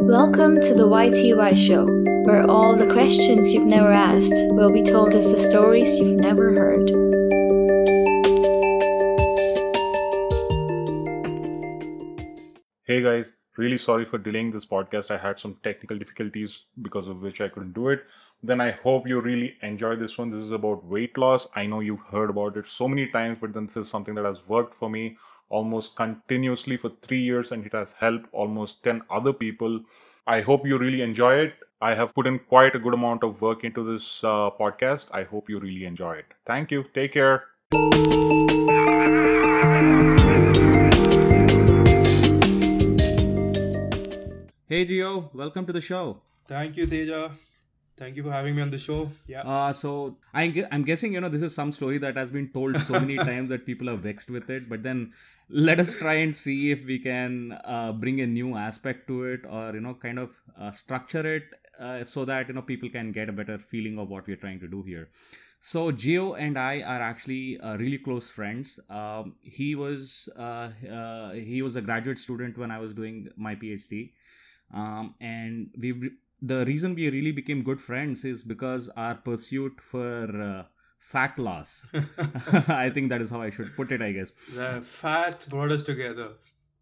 Welcome to the YTY Show, where all the questions you've never asked will be told as the stories you've never heard. Hey guys, really sorry for delaying this podcast. I had some technical difficulties because of which I couldn't do it. Then I hope you really enjoy this one. This is about weight loss. I know you've heard about it so many times, but then this is something that has worked for me almost continuously for three years and it has helped almost 10 other people. I hope you really enjoy it. I have put in quite a good amount of work into this uh, podcast. I hope you really enjoy it. Thank you. Take care. Hey Gio, welcome to the show. Thank you, Teja. Thank you for having me on the show. Yeah. Uh, so I I'm guessing you know this is some story that has been told so many times that people are vexed with it. But then let us try and see if we can uh, bring a new aspect to it, or you know, kind of uh, structure it uh, so that you know people can get a better feeling of what we're trying to do here. So Gio and I are actually uh, really close friends. Um, he was uh, uh, he was a graduate student when I was doing my PhD, um, and we the reason we really became good friends is because our pursuit for uh, fat loss. I think that is how I should put it. I guess. The fat brought us together.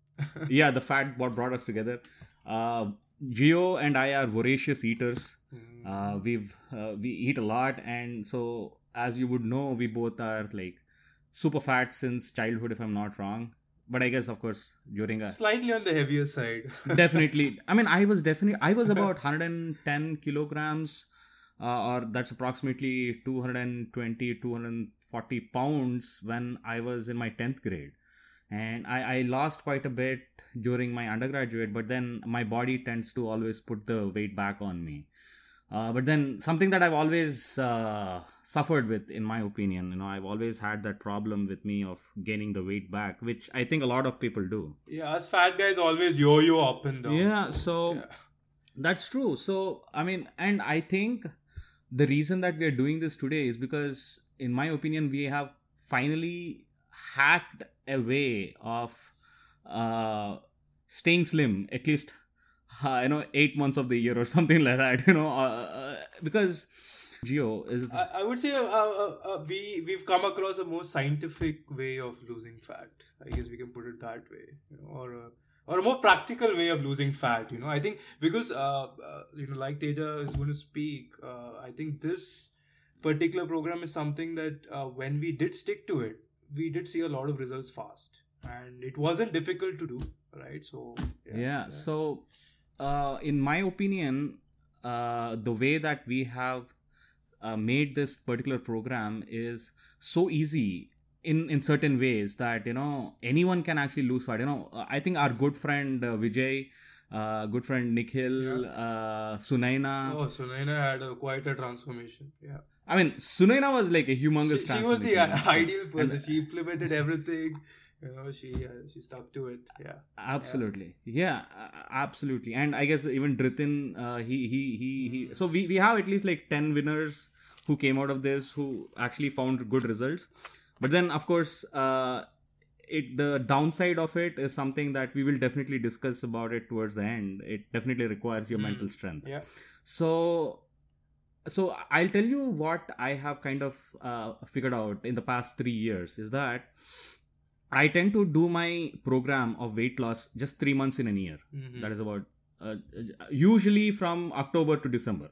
yeah, the fat what brought us together. Uh, Gio and I are voracious eaters. Uh, we've uh, we eat a lot, and so as you would know, we both are like super fat since childhood, if I'm not wrong. But I guess, of course, during a Slightly on the heavier side. definitely, I mean, I was definitely I was about 110 kilograms, uh, or that's approximately 220 240 pounds when I was in my 10th grade. And I, I lost quite a bit during my undergraduate but then my body tends to always put the weight back on me uh, but then something that i've always uh, suffered with in my opinion you know i've always had that problem with me of gaining the weight back which i think a lot of people do. Yeah, us fat guys always yo-yo up and down. yeah so that's true. So i mean and i think the reason that we are doing this today is because in my opinion we have finally hacked a way of uh, staying slim at least uh, you know eight months of the year or something like that you know uh, uh, because Gio is I, I would say uh, uh, uh, we we've come across a more scientific way of losing fat. I guess we can put it that way, you know, or a, or a more practical way of losing fat. You know, I think because uh, uh you know, like Teja is going to speak, uh, I think this particular program is something that uh, when we did stick to it, we did see a lot of results fast, and it wasn't difficult to do, right? So yeah, so uh, in my opinion uh, the way that we have uh, made this particular program is so easy in in certain ways that you know anyone can actually lose fat you know i think our good friend uh, vijay uh, good friend nikhil uh, sunaina Oh, so Naina had a, quite a transformation. Yeah. i mean sunaina was like a humongous she, she was the ideal person. she implemented everything. You know, she uh, she stuck to it. Yeah. absolutely. Yeah uh, absolutely. And i guess even dritin uh, he he he he so we, we have at least like 10 winners who came out of this who actually found good results. But then of course uh, it the downside of it is something that we will definitely discuss about it towards the end. It definitely requires your mental strength. Yeah. so so i'll tell you what i have kind of uh, figured out in the past three years is that i tend to do my program of weight loss just three months in a year. That is about uh, usually from october to december.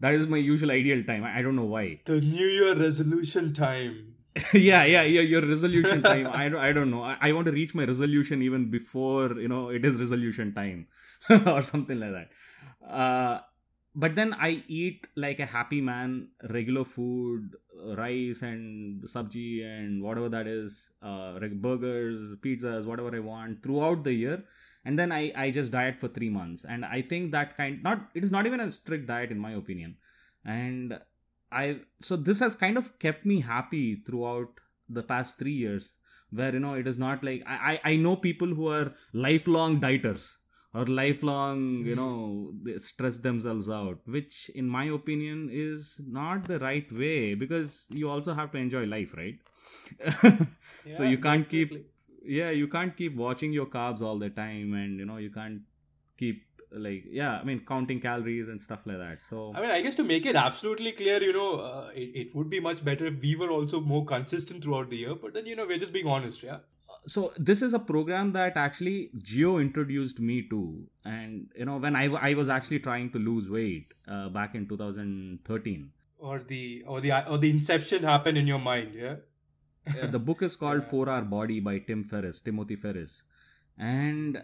That is my usual ideal time. I, I don't know why. The New Year resolution time. yeah yeah yeah your resolution time. I don't, I don't know. I, I want to reach my resolution even before you know it is resolution time or something like that. Uh, but then i eat like a happy man regular food uh, rice and sabji and whatever that is uh, burgers pizzas whatever i want throughout the year. And then i i just diet for 3 months. And i think that kind not it is not even a strict diet in my opinion. And I so this has kind of kept me happy throughout the past three years, where you know it is not like I I, I know people who are lifelong dieters or lifelong you know they stress themselves out, which in my opinion is not the right way because you also have to enjoy life, right? so you can't keep yeah you can't keep watching your carbs all the time and you know you can't keep like yeah i mean counting calories and stuff like that so I mean, I guess to make it absolutely clear, you know, uh, it, it would be much better if we were also more consistent throughout the year. But then, you know, we're just being honest, yeah. So this is a program that actually Gio introduced me to and you know when i, w- I was actually trying to lose weight uh, back in 2013 Or the or the or the inception happened in your mind, yeah. Uh, the book is called 4 hour body by tim ferriss timothy ferriss and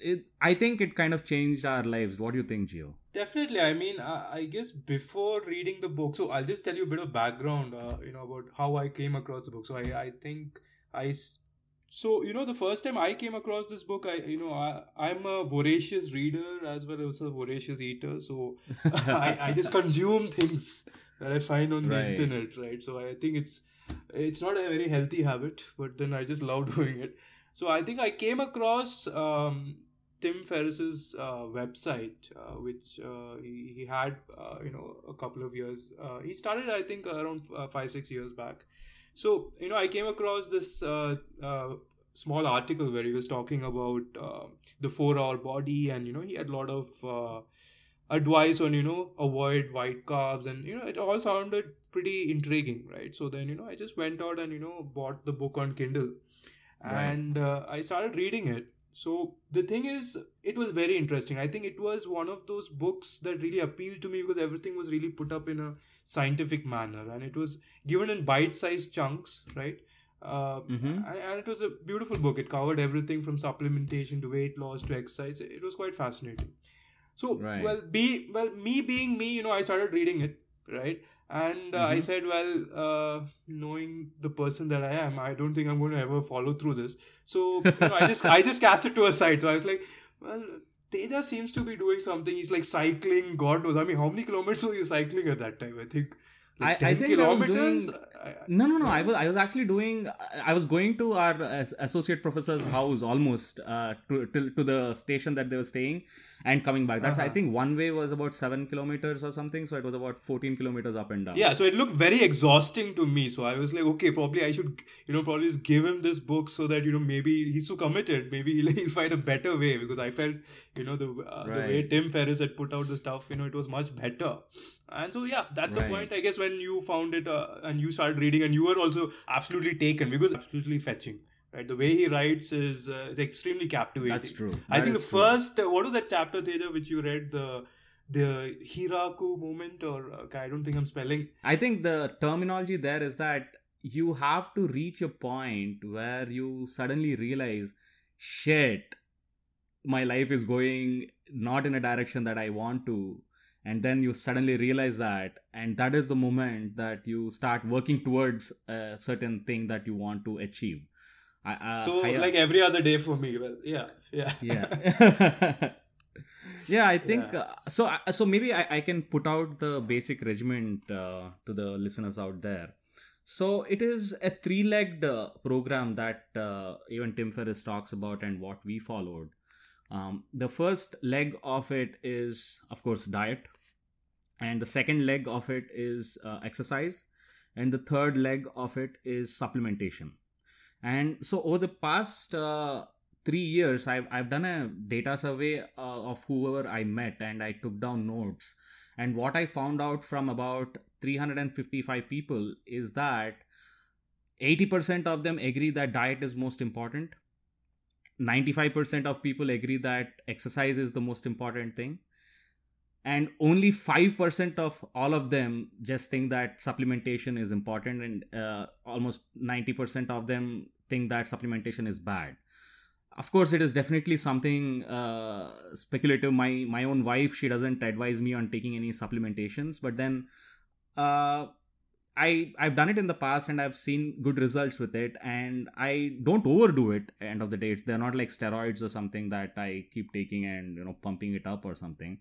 it, i think it kind of changed our lives what do you think Gio Definitely. I mean, I, I guess before reading the book, so I'll just tell you a bit of background, uh, you know, about how I came across the book. So I, I think I, so you know, the first time I came across this book, I, you know, I, I'm a voracious reader as well as a voracious eater. So I, I just consume things that I find on the Right. internet, right? So I think it's, it's not a very healthy habit, but then I just love doing it. So I think I came across um, Tim Ferriss's uh, website, uh, which uh, he, he had, uh, you know, a couple of years. Uh, he started, I think, around uh, five six years back. So you know, I came across this uh, uh, small article where he was talking about uh, the four hour body, and you know, he had a lot of uh, advice on you know avoid white carbs, and you know, it all sounded pretty intriguing, right? So then you know, I just went out and you know bought the book on Kindle, and uh, I started reading it. So the thing is, it was very interesting. I think it was one of those books that really appealed to me because everything was really put up in a scientific manner, and it was given in bite-sized chunks, right? Uh, Mhm. and, and it was a beautiful book. It covered everything from supplementation to weight loss to exercise. It was quite fascinating. So, Right. well, be well, me being me, you know, I started reading it, right? And uh, I Mhm. said, well, uh, knowing the person that I am, I don't think I'm going to ever follow through this. So, you know, I just I just cast it to a side. So I was like, well, Teja seems to be doing something. He's like cycling. God knows. I mean, how many kilometers were you cycling at that time? I think. Like I- I 10 think I was kilometers. doing- I- I- No, no, no. I was I was actually doing. I was going to our associate professor's house almost uh, to, to to the station that they were staying, and coming back. That's I Uh-huh. think one way was about seven kilometers or something. So it was about fourteen kilometers up and down. Yeah, so it looked very exhausting to me. So I was like, okay, probably I should, you know, probably just give him this book so that you know maybe he's so committed. Maybe he'll, he'll find a better way because I felt, you know, the uh, the way Tim Ferriss had put out the stuff, you know, it was much better. And so yeah, that's the point. I guess when you found it uh, and you started reading, and you were also absolutely taken because absolutely fetching. Right, the way he writes is uh, is extremely captivating. That's true. I think the true. first uh, what was that chapter, Teja, which you read the the Hiraku moment, or uh, okay, I don't think I'm spelling. I think the terminology there is that you have to reach a point where you suddenly realize, shit, my life is going not in a direction that I want to. And then you suddenly realize that, and that is the moment that you start working towards a certain thing that you want to achieve. I, uh, so higher- like every other day for me. Well, yeah, yeah, yeah yeah i think Yeah. uh, so uh, so maybe I, I can put out the basic regiment uh, to the listeners out there so it is a three-legged uh, program that uh, even tim ferriss talks about and what we followed um, the first leg of it is of course diet. And the second leg of it is uh, exercise. And the third leg of it is supplementation. And so over the past uh, three years I've, I've done a data survey uh, of whoever i met and i took down notes. And what i found out from about 355 people is that 80% of them agree that diet is most important 95% of people agree that exercise is the most important thing. And only 5% of all of them just think that supplementation is important and uh, almost 90% of them think that supplementation is bad. Of course it is definitely something uh, speculative. My my own wife she doesn't advise me on taking any supplementations but then uh, I I've done it in the past and I've seen good results with it and I don't overdo it end of the day. They're not like steroids or something that I keep taking and you know pumping it up or something.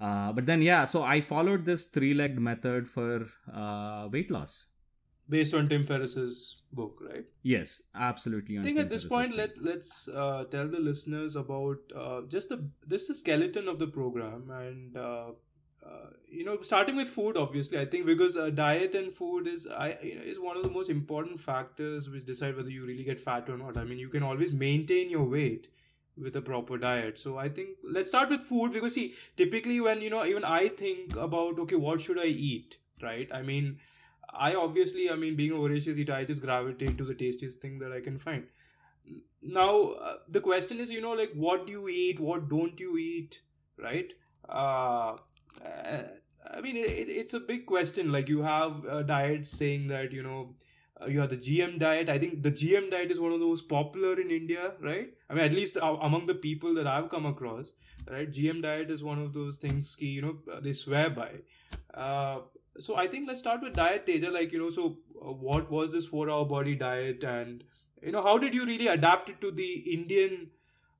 Uh, but then yeah so I followed this three-legged method for uh, weight loss. Based on Tim Ferriss's book, right? yes absolutely I think at this point, let let's uh, tell the listeners about uh, just the this is skeleton of the program, and you know, starting with food, obviously, I think because uh, diet and food is I is one of the most important factors which decide whether you really get fat or not. I mean, you can always maintain your weight with a proper diet. So I think let's start with food because see, typically when you know, even I think about okay, what should I eat, right? I mean, I obviously, I mean, being a voracious eater, I just gravitate to the tastiest thing that I can find. Now, uh, the question is, you know, like what do you eat, what don't you eat, right? Uh, uh, I mean, it, it's a big question. Like you have uh, diets saying that you know uh, you have the GM diet. I think the GM diet is one of the most popular in India, right? I mean, at least uh, among the people that I've come across, right? GM diet is one of those things ki, you know they swear by. Uh, so I think let's start with diet, Teja. Like you know, so uh, what was this four-hour body diet, and you know, how did you really adapt it to the Indian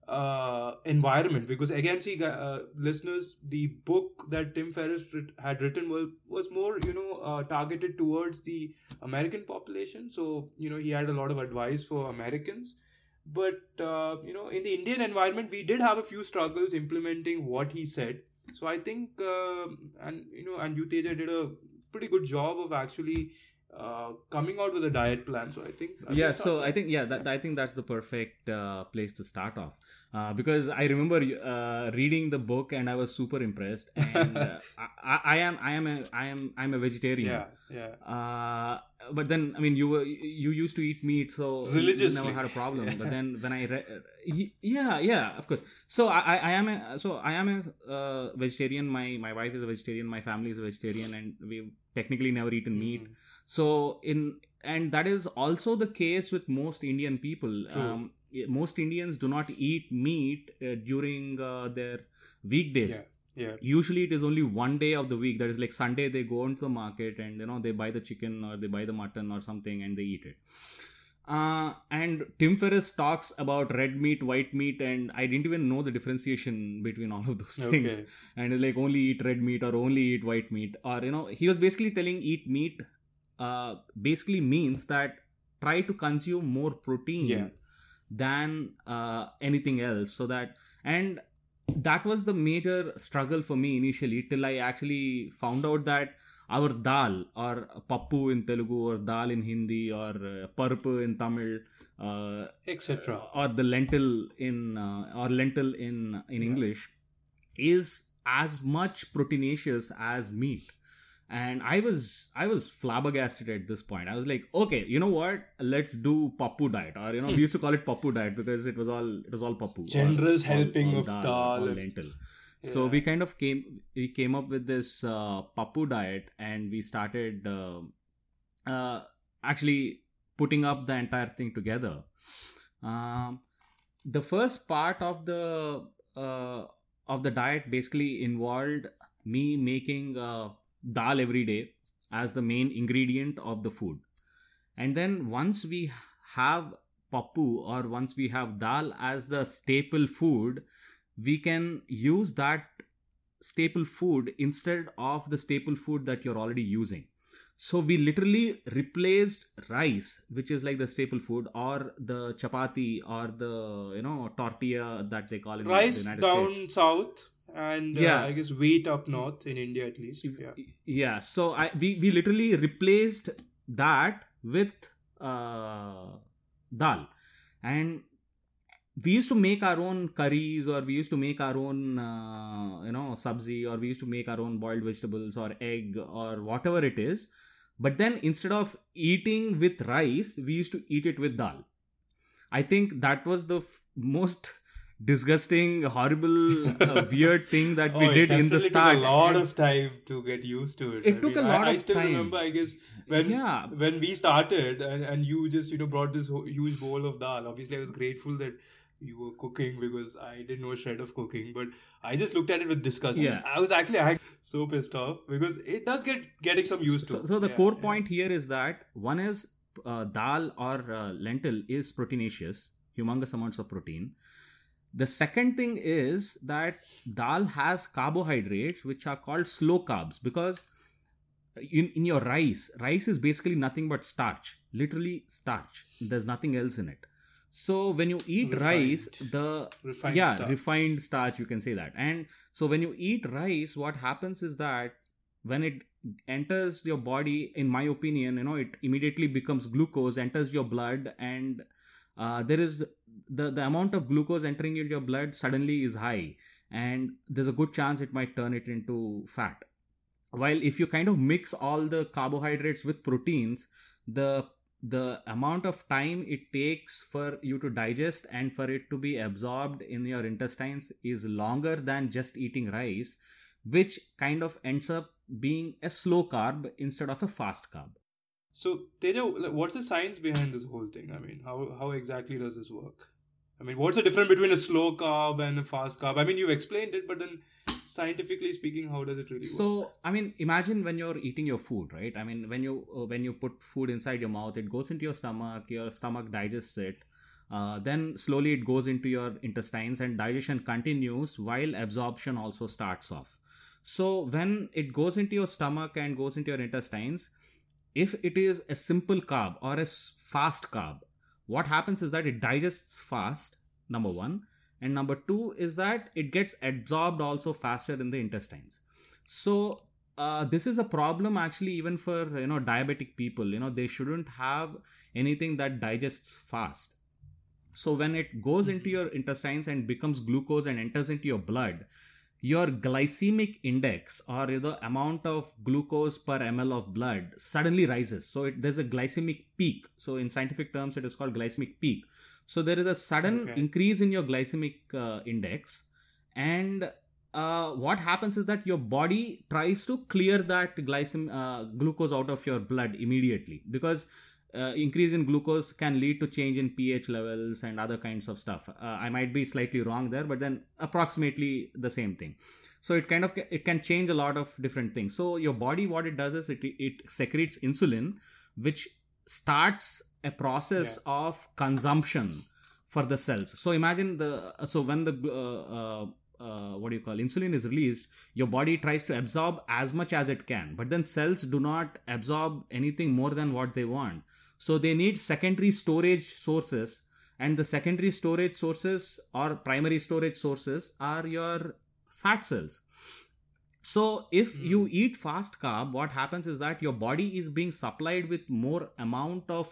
uh, environment. Because again see uh, listeners the book that tim ferriss writ- had written was, was more you know uh, targeted towards the american population. So you know he had a lot of advice for americans. But uh, you know in the indian environment we did have a few struggles implementing what he said. So i think uh, and you know and Uteja did a pretty good job of actually uh, coming out with a diet plan. So I think yeah so i think yeah that, i think that's the perfect uh, place to start off uh, because i remember uh, reading the book and i was super impressed and uh, I, I, I am i am a i am i'm a vegetarian yeah, yeah. But then I mean you were you used to eat meat so you Religiously. never had a problem. But then when I re- yeah yeah of course. So I, I am a so I am a uh, vegetarian. My my wife is a vegetarian. My family is a vegetarian and we've technically never eaten meat. So in and that is also the case with most Indian people. Um, most Indians do not eat meat uh, during uh, their weekdays. Yeah, yeah. usually it is only one day of the week that is like sunday they go into the market and you know they buy the chicken or they buy the mutton or something and they eat it uh, and tim ferriss talks about red meat white meat and i didn't even know the differentiation between all of those things Okay. and like only eat red meat or only eat white meat or you know he was basically telling eat meat uh, basically means that try to consume more protein Yeah. than uh, anything else so that and that was the major struggle for me initially till i actually found out that our dal or pappu in telugu or dal in hindi or uh, parpu in tamil uh, etc. or the lentil in uh, or lentil in in english is as much proteinaceous as meat and i was i was flabbergasted at this point. I was like okay you know what? Let's do papu diet. Or you know we used to call it papu diet because it was all it was all papu. Or Generous all- helping all of dal and- lentil. So we kind of came we came up with this uh, pappu diet and we started uh, uh, actually putting up the entire thing together. Um, the first part of the uh, of the diet basically involved me making uh, dal every day as the main ingredient of the food and then once we have pappu or once we have dal as the staple food we can use that staple food instead of the staple food that you're already using so we literally replaced rice, which is like the staple food, or the chapati, or the you know tortilla that they call in Rice the United down States. south and uh, Yeah. I guess wheat up north in India at least. Yeah. Yeah. So I we we literally replaced that with uh, dal, and we used to make our own curries, or we used to make our own uh, you know sabzi, or we used to make our own boiled vegetables, or egg, or whatever it is. But then instead of eating with rice, we used to eat it with dal. I think that was the f- most disgusting, horrible, uh, weird thing that we Oh, it did in the start. Took a lot of time to get used to it. It I took mean, a lot I, I still time. remember, I guess, when Yeah. when we started and, and you just you know brought this huge bowl of dal. Obviously, I was grateful that you were cooking because I didn't know a shred of cooking. But I just looked at it with disgust. Yeah. I was actually I, so pissed off because it does get getting some used so, to. so the Yeah, core yeah. point here is that one is uh, dal or uh, lentil is proteinaceous, humongous amounts of protein. The second thing is that dal has carbohydrates which are called slow carbs because in, in your rice, rice is basically nothing but starch, literally starch. There's nothing else in it. so when you eat rice the Refined yeah starch. refined starch you can say that and so when you eat rice what happens is that when it enters your body in my opinion you know it immediately becomes glucose enters your blood and uh, there is the the amount of glucose entering into your blood suddenly is high and there's a good chance it might turn it into fat while if you kind of mix all the carbohydrates with proteins the the amount of time it takes for you to digest and for it to be absorbed in your intestines is longer than just eating rice which kind of ends up being a slow carb instead of a fast carb So Teja, what's the science behind this whole thing? I mean, how how exactly does this work? I mean, what's the difference between a slow carb and a fast carb? I mean, you've explained it, but then scientifically speaking, how does it really work? so i mean imagine when you're eating your food right i mean when you uh, when you put food inside your mouth it goes into your stomach your stomach digests it uh, then slowly it goes into your intestines and digestion continues while absorption also starts off so when it goes into your stomach and goes into your intestines if it is a simple carb or a fast carb what happens is that it digests fast number one. And number two is that it gets absorbed also faster in the intestines. So uh, this is a problem actually even for you know diabetic people. You know they shouldn't have anything that digests fast. So when it goes into your intestines and becomes glucose and enters into your blood your glycemic index or the amount of glucose per ml of blood suddenly rises. So it, there's a glycemic peak. So in scientific terms it is called glycemic peak. So there is a sudden Okay. increase in your glycemic uh, index and uh, what happens is that your body tries to clear that glycem uh, glucose out of your blood immediately because uh, increase in glucose can lead to change in pH levels and other kinds of stuff. Uh, I might be slightly wrong there, but then approximately the same thing. So it kind of ca- it can change a lot of different things. So your body, what it does is it it secretes insulin, which starts a process of consumption for the cells. So imagine the so when the uh, uh, what do you call insulin is released, your body tries to absorb as much as it can, but then cells do not absorb anything more than what they want. So they need secondary storage sources, and the secondary storage sources or primary storage sources are your fat cells. So if you eat fast carb, what happens is that your body is being supplied with more amount of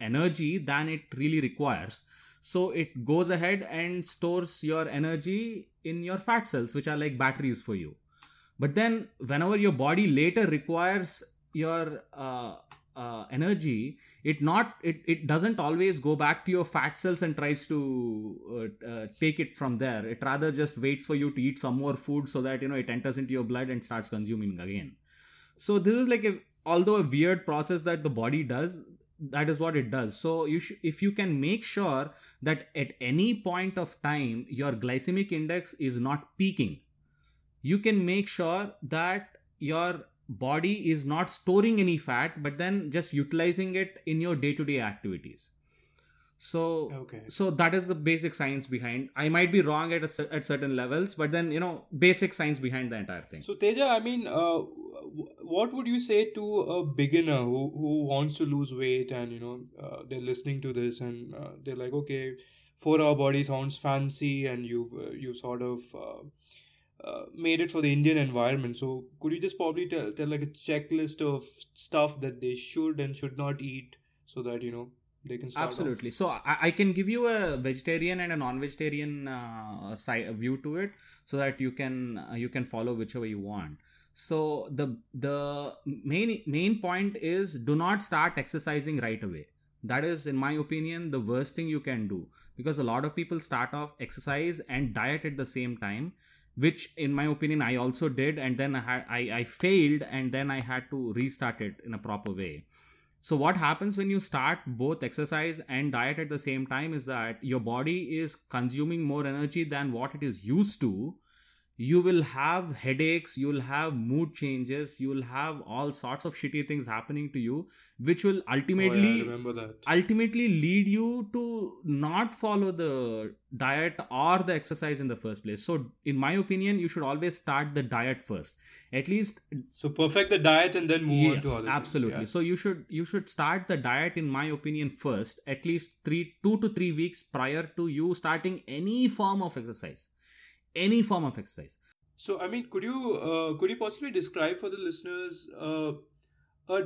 energy than it really requires. So it goes ahead and stores your energy in your fat cells, which are like batteries for you. But then whenever your body later requires your uh, uh, energy, it not it, it doesn't always go back to your fat cells and tries to uh, uh, take it from there. It rather just waits for you to eat some more food so that you know it enters into your blood and starts consuming again. So this is like a although a weird process that the body does, that is what it does. So you sh- if you can make sure that at any point of time your glycemic index is not peaking, you can make sure that your body is not storing any fat but then just utilizing it in your day-to-day activities so Okay. so that is the basic science behind i might be wrong at a, at certain levels but then you know basic science behind the entire thing So Teja, I mean, uh, what would you say to a beginner who, who wants to lose weight and you know uh, they're listening to this and uh, they're like, okay, four hour body sounds fancy and you've uh, you sort of uh, uh, made it for the Indian environment. So could you just probably tell, tell like a checklist of stuff that they should and should not eat so that you know they can start off? absolutely. So I, I can give you a vegetarian and a non-vegetarian uh, side view to it so that you can uh, you can follow whichever you want. So the the main main point is do not start exercising right away. That is in my opinion the worst thing you can do because a lot of people start off exercise and diet at the same time which in my opinion i also did and then i had I, I failed and then i had to restart it in a proper way so what happens when you start both exercise and diet at the same time is that your body is consuming more energy than what it is used to you will have headaches you'll have mood changes you'll have all sorts of shitty things happening to you which will Oh, yeah, ultimately remember that. ultimately lead you to not follow the diet or the exercise in the first place. So in my opinion you should always start the diet first. At least So perfect the diet and then move on to other things, absolutely. Yeah. so you should you should start the diet in my opinion first at least 3 2 to 3 weeks prior to you starting any form of exercise any form of exercise So I mean, could you uh, could you possibly describe for the listeners uh, a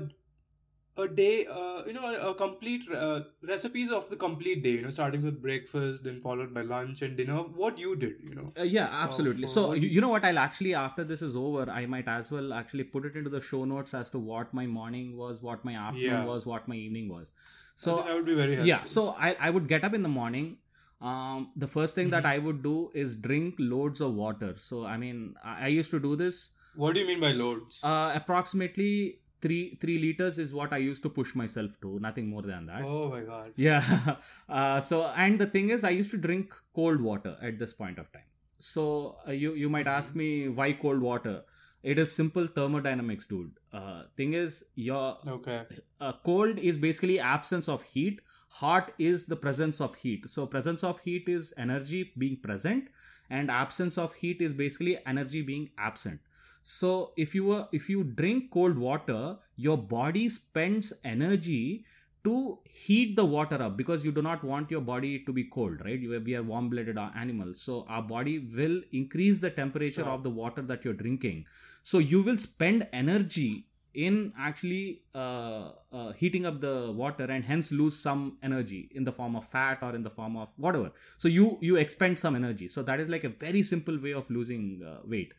a day, uh, you know, a, a complete uh, recipes of the complete day, you know, starting with breakfast, then followed by lunch and dinner. What you did, you know? Uh, yeah, absolutely. for so you, you know what? I'll actually after this is over, I might as well actually put it into the show notes as to what my morning was, what my afternoon Yeah. was, what my evening was. So that would be very helpful. yeah, so I I would get up in the morning. Um, the first thing that I would do is drink loads of water. So I mean, I, I used to do this. What do you mean by loads? Uh, approximately three three liters is what I used to push myself to. Nothing more than that. oh my god. Yeah. Uh, so and the thing is, I used to drink cold water at this point of time. So uh, you you might ask me why cold water? It is simple thermodynamics, dude. Uh, thing is, your Okay. uh, cold is basically absence of heat. Hot is the presence of heat. So presence of heat is energy being present, and absence of heat is basically energy being absent. So if you were if you drink cold water, your body spends energy to heat the water up because you do not want your body to be cold right? We are warm blooded animals so our body will increase the temperature Sure. of the water that you're drinking. So you will spend energy in actually uh, uh, heating up the water and hence lose some energy in the form of fat or in the form of whatever. So you you expend some energy. So that is like a very simple way of losing uh, weight.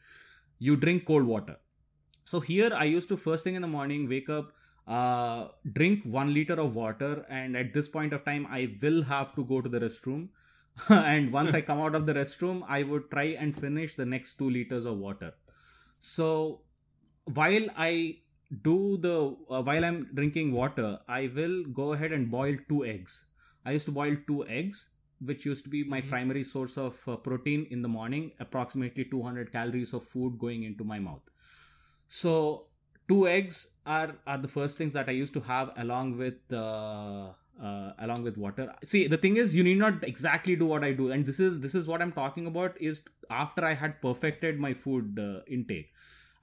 You drink cold water. So here i used to first thing in the morning wake up uh, drink one liter of water and at this point of time i will have to go to the restroom. And once i come out of the restroom i would try and finish the next two liters of water. So while i do the uh, while i'm drinking water i will go ahead and boil two eggs. I used to boil two eggs which used to be my primary source of uh, protein in the morning approximately 200 calories of food going into my mouth. So two eggs are are the first things that i used to have along with uh, uh, along with water see the thing is you need not exactly do what i do and this is this is what i'm talking about is after i had perfected my food uh, intake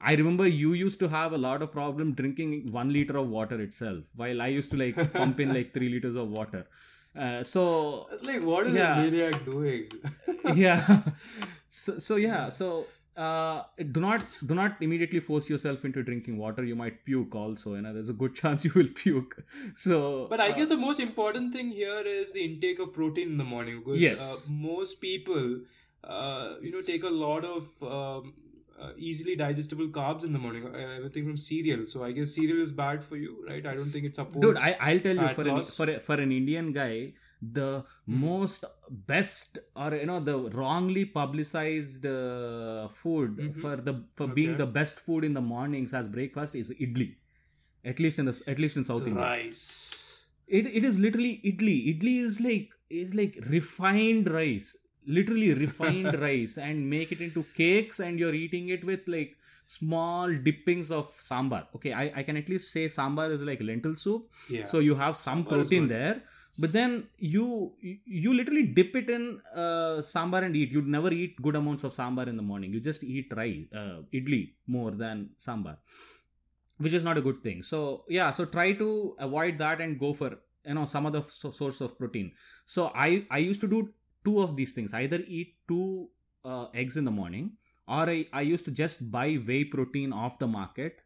I remember you used to have a lot of problem drinking one liter of water itself, while I used to like pump in like three liters of water. Uh, so It's like, what is Yeah. this maniac doing? yeah so, so yeah so uh, do not do not immediately force yourself into drinking water you might puke also you know there's a good chance you will puke so But I guess the most important thing here is the intake of protein in the morning because Yes. uh, most people, uh, you know, take a lot of um, uh, easily digestible carbs in the morning. Uh, everything from cereal. So I guess cereal is bad for you, right? I don't think it supports. dude I, i'll tell you for an, for, a, for an indian guy the most best or you know the wrongly publicized uh, food for the for being the best food in the mornings as breakfast is idli at least in the at least in south india rice. it, it is literally idli idli is like is like refined rice literally refined rice and make it into cakes and you're eating it with like small dippings of sambar. Okay i, I can at least say sambar is like lentil soup. Yeah. so you have some Sambar protein there but then you you literally dip it in uh, sambar and eat. You'd never eat good amounts of sambar in the morning. You just eat rice uh, idli more than sambar which is not a good thing. So yeah so try to avoid that and go for you know some other so- source of protein. So i i used to do two of these things either eat two uh, eggs in the morning or I, I used to just buy whey protein off the market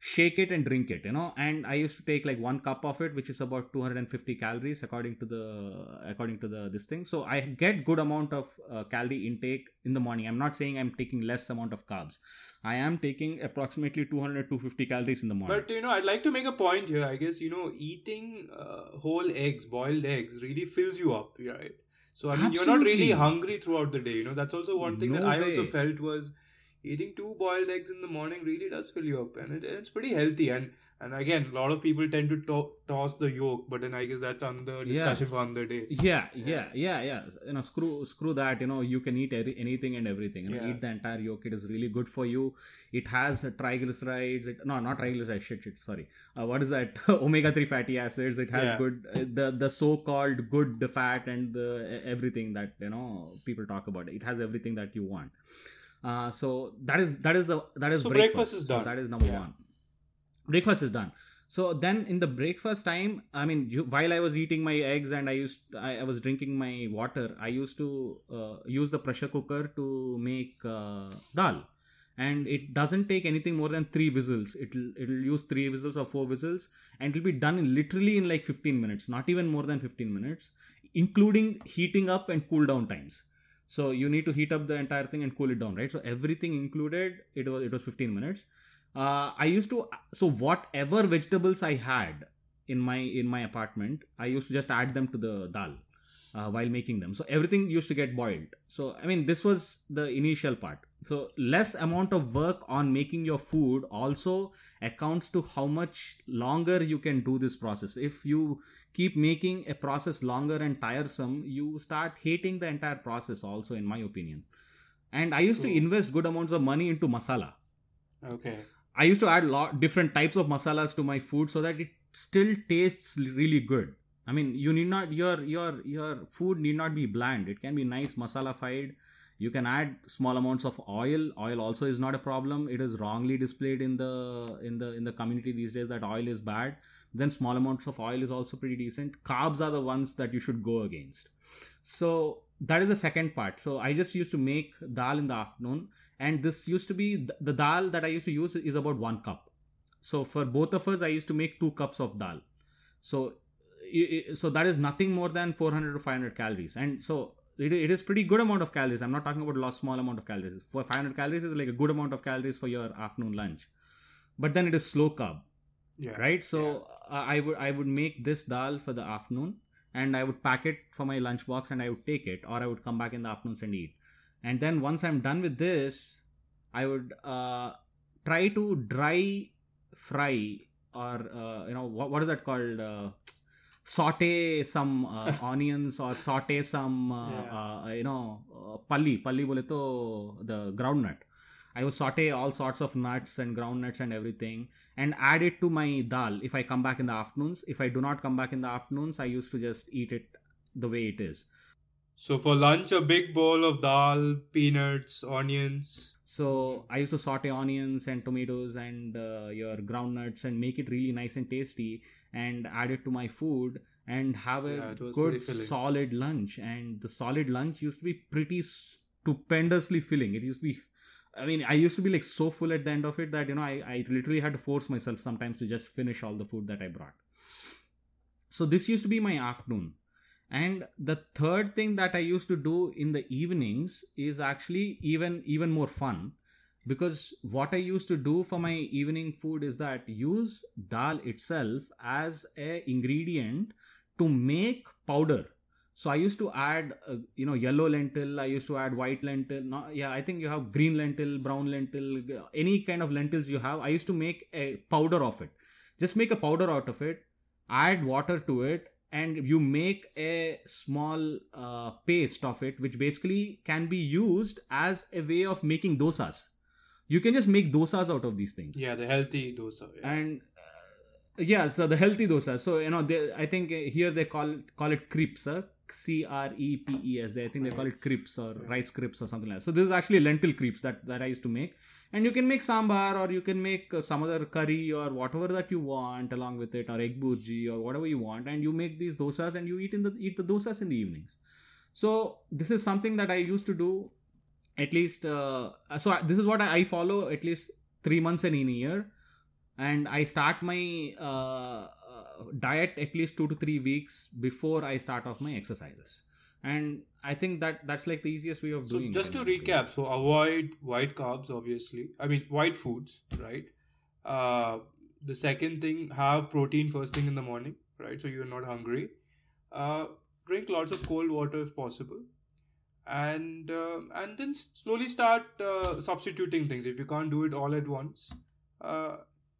shake it and drink it you know and i used to take like one cup of it which is about 250 calories according to the according to the this thing so i get good amount of uh, calorie intake in the morning i'm not saying i'm taking less amount of carbs i am taking approximately 200 250 calories in the morning But you know, I'd like to make a point here. I guess you know, eating uh, whole eggs, boiled eggs, really fills you up, right? So I mean, you're not really hungry throughout the day. You know, that's also one thing No that I also felt was eating two boiled eggs in the morning really does fill you up, and it, it's pretty healthy. And And again, a lot of people tend to to- toss the yolk, but then I guess that's another discussion for another day. yeah yeah yeah. yeah you know screw screw that you know you can eat every, anything and everything. You know Yeah. eat the entire yolk it is really good for you. It has triglycerides. It, no not triglycerides. Shit shit sorry. Uh, what is that? Omega-3 fatty acids. It has Yeah. good uh, the the so-called good the fat and the everything that you know people talk about. It has everything that you want. Uh, so that is that is the that is So breakfast, breakfast is So that is number Yeah. one breakfast is done. So then in the breakfast time i mean you, while i was eating my eggs and i used i, I was drinking my water i used to uh, use the pressure cooker to make uh, dal. And it doesn't take anything more than three whistles. It'll it'll use three whistles or four whistles and it'll be done in literally in like 15 minutes not even more than 15 minutes including heating up and cool down times. So you need to heat up the entire thing and cool it down right? So everything included it was it was 15 minutes uh, i used to so whatever vegetables i had in my in my apartment i used to just add them to the dal uh, while making them. So everything used to get boiled. So i mean this was the initial part. So less amount of work on making your food also accounts to how much longer you can do this process. If you keep making a process longer and tiresome you start hating the entire process also in my opinion. And i used to invest good amounts of money into masala. Okay. I used to add lot different types of masalas to my food so that it still tastes really good. I mean, you need not your your your food need not be bland. It can be nice masala fied. You can add small amounts of oil. Oil also is not a problem. It is wrongly displayed in the in the in the community these days that oil is bad. Then small amounts of oil is also pretty decent. Carbs are the ones that you should go against. So that is the second part. So I just used to make dal in the afternoon, and this used to be the dal that I used to use is about one cup. So for both of us, I used to make two cups of dal. So so that is nothing more than 400 to 500 calories, and so it, it is pretty good amount of calories. I'm not talking about a lot small amount of calories. For 500 calories is like a good amount of calories for your afternoon lunch, but then it is slow carb Yeah. right so uh, i would i would make this dal for the afternoon and i would pack it for my lunchbox and i would take it or i would come back in the afternoons and eat. And then once i'm done with this i would uh, try to dry fry or uh, you know what, what is that called? Uh, saute some uh, onions or saute some uh, Yeah. uh, you know uh, palli. Palli bole to the groundnut I would saute all sorts of nuts and groundnuts and everything and add it to my dal if I come back in the afternoons. If I do not come back in the afternoons, I used to just eat it the way it is. So for lunch, a big bowl of dal, peanuts, onions. So I used to saute onions and tomatoes and uh, your groundnuts and make it really nice and tasty and add it to my food and have a Yeah, good solid lunch. And the solid lunch used to be pretty stupendously filling. It used to be, I mean, I used to be like so full at the end of it that, you know, I, I literally had to force myself sometimes to just finish all the food that I brought. So this used to be my afternoon. And the third thing that I used to do in the evenings is actually even even more fun because what I used to do for my evening food is that use dal itself as a ingredient to make powder. So I used to add, uh, you know, yellow lentil. I used to add white lentil. No, yeah, I think you have green lentil, brown lentil, any kind of lentils you have. I used to make a powder of it. Just make a powder out of it. Add water to it, and you make a small uh, paste of it, which basically can be used as a way of making dosas. You can just make dosas out of these things Yeah, the healthy dosa. Yeah. and uh, yeah so the healthy dosa so you know they, i think uh, here they call call it creeps. uh, c r e p e s. They i think they call it crepes or rice crepes or something like that. So this is actually lentil crepes that that i used to make. And you can make sambar or you can make uh, some other curry or whatever that you want along with it or egg bhurji or whatever you want. And you make these dosas and you eat in the eat the dosas in the evenings. So this is something that i used to do at least uh, so this is what I, follow at least three months in a year. And i start my uh, diet at least two to three weeks before i start off my exercises and i think that that's like the easiest way of So doing So just to recap, so avoid white carbs, obviously. I mean, white foods, right? Uh, the second thing, have protein first thing in the morning, right? So you're not hungry. Uh, drink lots of cold water if possible, and uh, and then slowly start uh, substituting things. If you can't do it all at once, uh,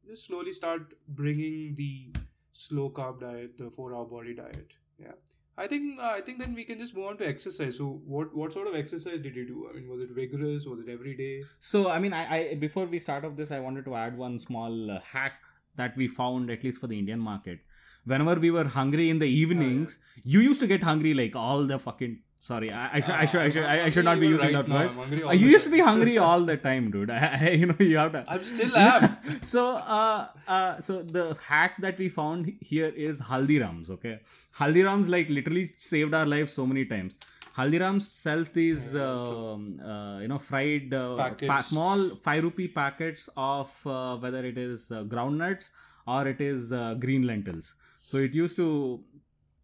just slowly start bringing the slow carb diet, the four hour body diet. Yeah. I think uh, I think then we can just move on to exercise. So what what sort of exercise did you do? I mean, was it rigorous? Was it every day? So I mean, I, I before we start off this, I wanted to add one small uh, hack that we found at least for the Indian market. Whenever we were hungry in the evenings, you used to get hungry like all the fucking. Sorry, I, I should I should I should I, should not be using right that now, word. I'm hungry all Uh, you used to be hungry all the time, dude. I, I- you know you have to. I'm still am. so uh, uh so the hack that we found here is haldirams okay haldirams like literally saved our lives so many times haldirams sells these um, uh, you know fried uh, pa- small 5 rupee packets of uh, whether it is uh, groundnuts or it is uh, green lentils so it used to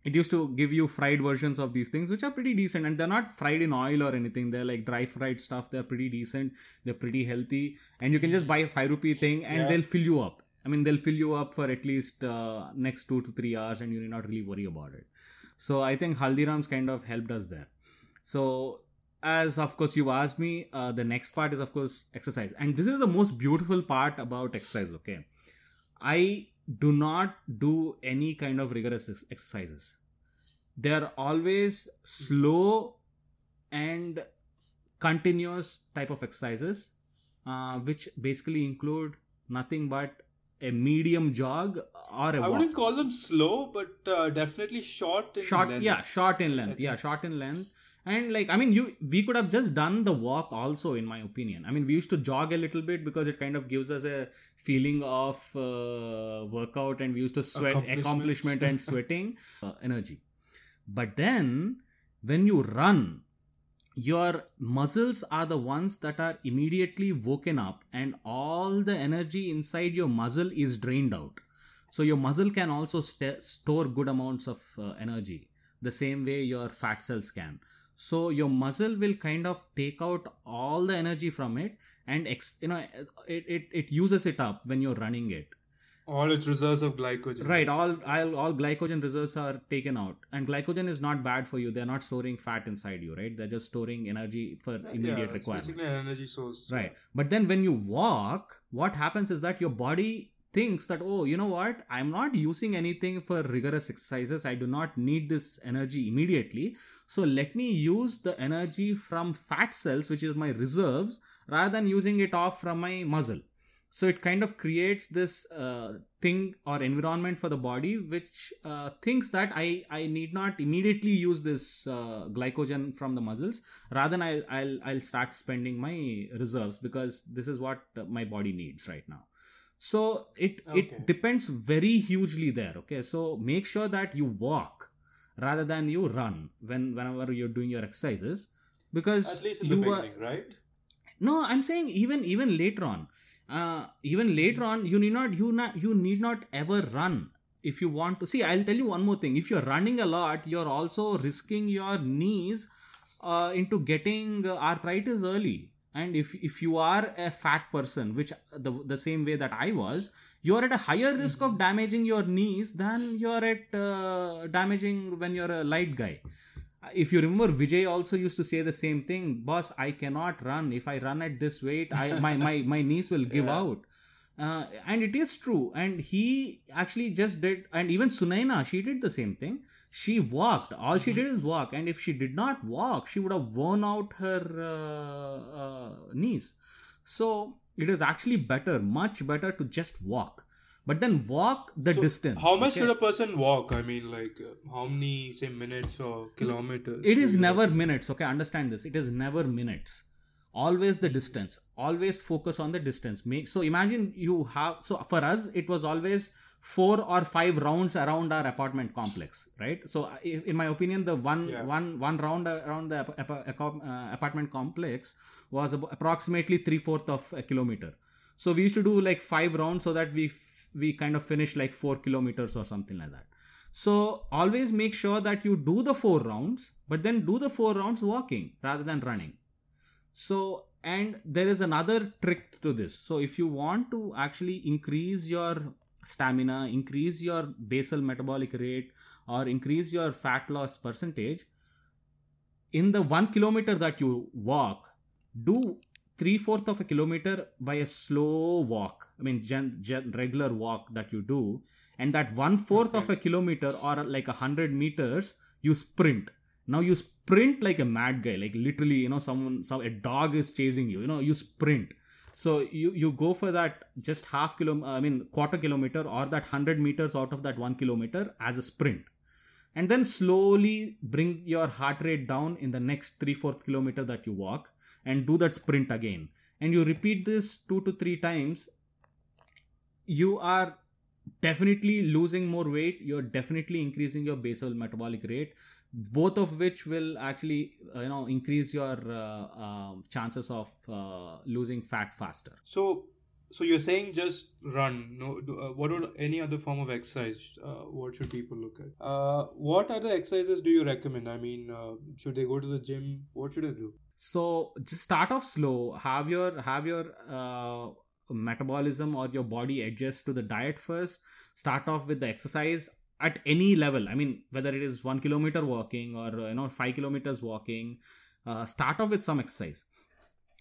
it used to give you fried versions of these things which are pretty decent and they're not fried in oil or anything. They're like dry fried stuff. They're pretty decent. They're pretty healthy. And you can just buy a 5 rupee thing and Yeah. they'll fill you up. I mean they'll fill you up for at least uh, next 2 to 3 hours and you need not really worry about it. So i think haldirams kind of helped us there. So as of course you asked me uh, the next part is of course exercise. And this is the most beautiful part about exercise okay? I do not do any kind of rigorous ex- exercises. They are always slow and continuous type of exercises, uh, which basically include nothing but a medium jog or a I walk. wouldn't call them slow, but uh, definitely short. In Short, length. yeah, short in length. Yeah, short in length. And like, I mean, you we could have just done the walk also, in my opinion. I mean, we used to jog a little bit because it kind of gives us a feeling of uh, workout, and we used to sweat, accomplishment, and sweating uh, energy. But then, when you run, your muscles are the ones that are immediately woken up, and all the energy inside your muscle is drained out. So your muscle can also st- store good amounts of uh, energy, the same way your fat cells can. So your muscle will kind of take out all the energy from it, and ex- you know it, it it uses it up when you're running it. All its reserves of glycogen. Right, all, all all glycogen reserves are taken out, and glycogen is not bad for you. They're not storing fat inside you, right? They're just storing energy for immediate yeah, it's requirement. basically an energy source. Right. But then when you walk, what happens is that your body thinks that, oh, you know what? I'm not using anything for rigorous exercises. I do not need this energy immediately. So let me use the energy from fat cells, which is my reserves, rather than using it off from my muscle. So it kind of creates this uh, thing or environment for the body which uh, thinks that I, I need not immediately use this uh, glycogen from the muscles. Rather than I'll, I'll, I'll start spending my reserves because this is what my body needs right now. So it, Okay. it depends very hugely there. Okay. So make sure that you walk rather than you run when whenever you're doing your exercises because At least in you the were right? no i'm saying even even later on uh, even later on you need not you not you need not ever run if you want to see i'll tell you one more thing if you're running a lot you're also risking your knees uh, into getting arthritis early and if if you are a fat person which the, the same way that i was you're at a higher risk of damaging your knees than you're at uh, damaging when you're a light guy. If you remember vijay also used to say the same thing. Boss i cannot run. If i run at this weight i my my, my knees will give out uh, and it is true. And he actually just did and even sunaina she did the same thing. She walked. All she did is walk. And if she did not walk she would have worn out her uh, uh, knees. So it is actually better much better to just walk. But then walk the So distance How much okay? should a person walk? I mean, like, uh, how many, say, minutes or kilometers? it is never minutes okay? Understand this. It is never minutes always the distance. Always focus on the distance. Make so imagine you have so for us it was always four or five rounds around our apartment complex right? So in my opinion the one Yeah. one one round around the uh, apartment complex was approximately three fourth of a kilometer. So we used to do like five rounds so that we f- we kind of finish like four kilometers or something like that. So always make sure that you do the four rounds, but then do the four rounds walking rather than running. So, and there is another trick to this. So, if you want to actually increase your stamina, increase your basal metabolic rate, or increase your fat loss percentage, in the one kilometer that you walk, do three fourth of a kilometer by a slow walk. I mean, gen, gen, regular walk that you do, and that one fourth of a kilometer or like a hundred meters, you sprint. Now you sprint like a mad guy, like literally, you know, someone, some a dog is chasing you. You know, you sprint. So you you go for that just half kilo, I mean quarter kilometer or that hundred meters out of that one kilometer as a sprint and then slowly bring your heart rate down in the next three fourth kilometer that you walk and do that sprint again and you repeat this two to three times you are definitely losing more weight you're definitely increasing your basal metabolic rate both of which will actually uh, you know increase your uh, uh, chances of uh, losing fat faster So, so you're saying just run? No, do- uh, what would any other form of exercise? Uh, what should people look at? Uh, what other exercises do you recommend? I mean, uh, should they go to the gym? What should they do? so just start off slow have your have your uh, metabolism or your body adjust to the diet first start off with the exercise at any level. I mean whether it is one kilometer walking or uh, you know five kilometers walking uh, start off with some exercise.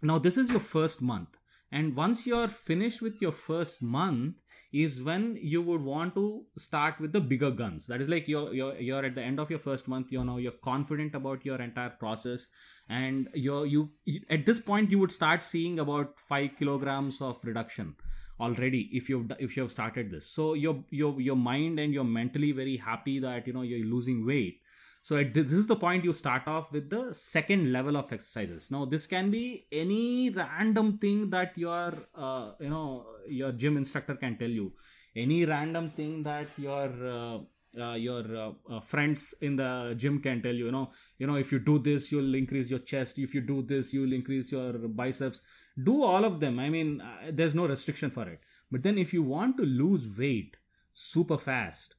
Now this is your first month and once you're finished with your first month is when you would want to start with the bigger guns. That is like you're you're, you're at the end of your first month you know you're confident about your entire process and you're you, at this point you would start seeing about 5 kilograms of reduction already if you've if you have started this. So your your your mind and you're mentally very happy that you know you're losing weight so this is the point you start off with the second level of exercises. Now this can be any random thing that your uh, you know your gym instructor can tell you, any random thing that your uh, uh, your uh, uh, friends in the gym can tell you. You know, you know if you do this, you'll increase your chest. If you do this, you'll increase your biceps. Do all of them. I mean, uh, there's no restriction for it. But then if you want to lose weight super fast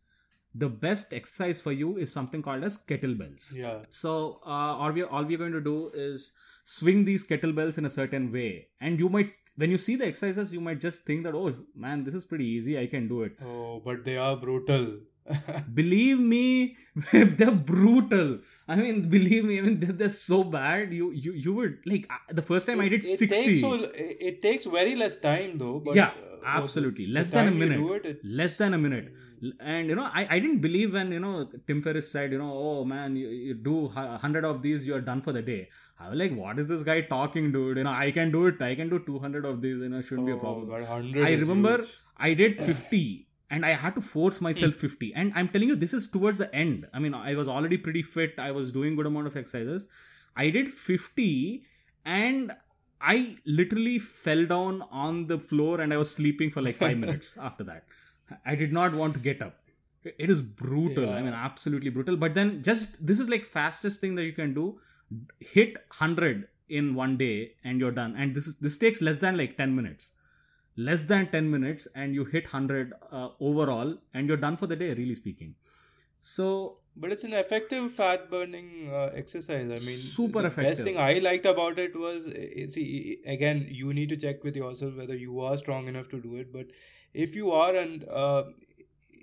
the best exercise for you is something called as kettlebells. Yeah. So uh, all we all we're going to do is swing these kettlebells in a certain way, and you might when you see the exercises, you might just think that oh man, this is pretty easy. I can do it. Oh, but they are brutal. Believe me, they're brutal. I mean, believe me. I mean, they're, they're so bad. You you you would like the first time I did it sixty. Takes so, it it takes very less time though. But, yeah uh, absolutely less than a minute it, less than a minute and you know I, I didn't believe when you know tim ferriss said you know oh man you, you do 100 of these you're done for the day i was like what is this guy talking dude you know i can do it i can do 200 of these you know shouldn't be a Oh, problem 100 i remember huge. i did 50 and i had to force hmm. myself 50 and i'm telling you this is towards the end i mean i was already pretty fit i was doing good amount of exercises i did 50 and I literally fell down on the floor and I was sleeping for like five minutes after that. I did not want to get up. It is brutal. I mean, absolutely brutal. But then, just this is like fastest thing that you can do. Hit hundred in one day and you're done. And this is this takes less than like ten minutes. Less than ten minutes and you hit hundred uh, overall and you're done for the day. Really speaking. So But it's an effective fat burning uh, exercise. I mean, Super the effective. best thing I liked about it was, eh, see, again, you need to check with yourself whether you are strong enough to do it. But if you are, and uh,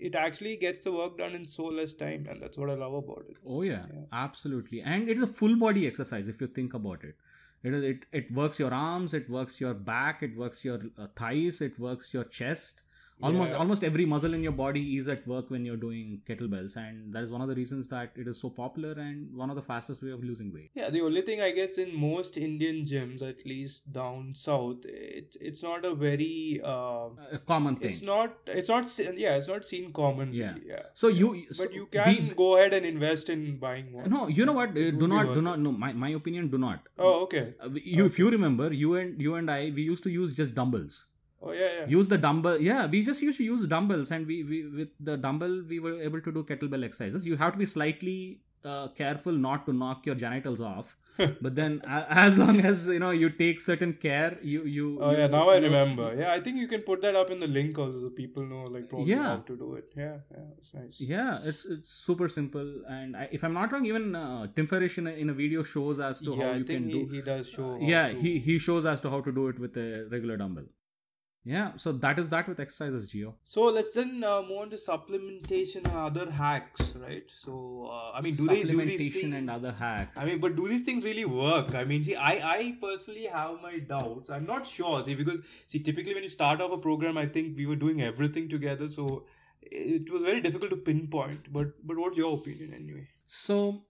it actually gets the work done in so less time, and that's what I love about it. Oh yeah, absolutely. And it is a full body exercise if you think about it. It it, it works your arms, it works your back, it works your uh, thighs, it works your chest. Almost almost every muscle in your body is at work when you're doing kettlebells, and that is one of the reasons that it is so popular and one of the fastest way of losing weight. Yeah, the only thing I guess in most Indian gyms, at least down south, it, it's not a very uh, A common thing. it's not it's not yeah it's not seen commonly Yeah. yeah So you so but you can we- go ahead and invest in buying one. no, you know what? Uh, Do not, do not. No, my, my opinion, do not. oh okay Uh, you, if you remember, you and you and I, we used to use just dumbbells. Oh yeah yeah. Use the dumbbell. Yeah we just used to use dumbbells and we, we with the dumbbell we were able to do kettlebell exercises. You have to be slightly uh, careful not to knock your genitals off. But then a- as long as you know you take certain care you you oh you- yeah now I you- remember. Yeah I think you can put that up in the link also. So people know like probably Yeah. how to do it. Yeah yeah it's nice. Yeah it's it's super simple. And I, if i'm not wrong even uh, tim ferriss in a, in a video shows as to yeah how I you can he, do he does show how yeah to- he he shows as to how to do it with a regular dumbbell yeah so that is that with exercises Gio So let's then uh, move on to supplementation and other hacks, right? So uh, I mean, do they do these supplementation things? and other hacks I mean, but do these things really work? I mean, see, I, I personally have my doubts. I'm not sure. See, because see, typically when you start off a program, I think we were doing everything together, so it was very difficult to pinpoint. But but what's your opinion anyway? So,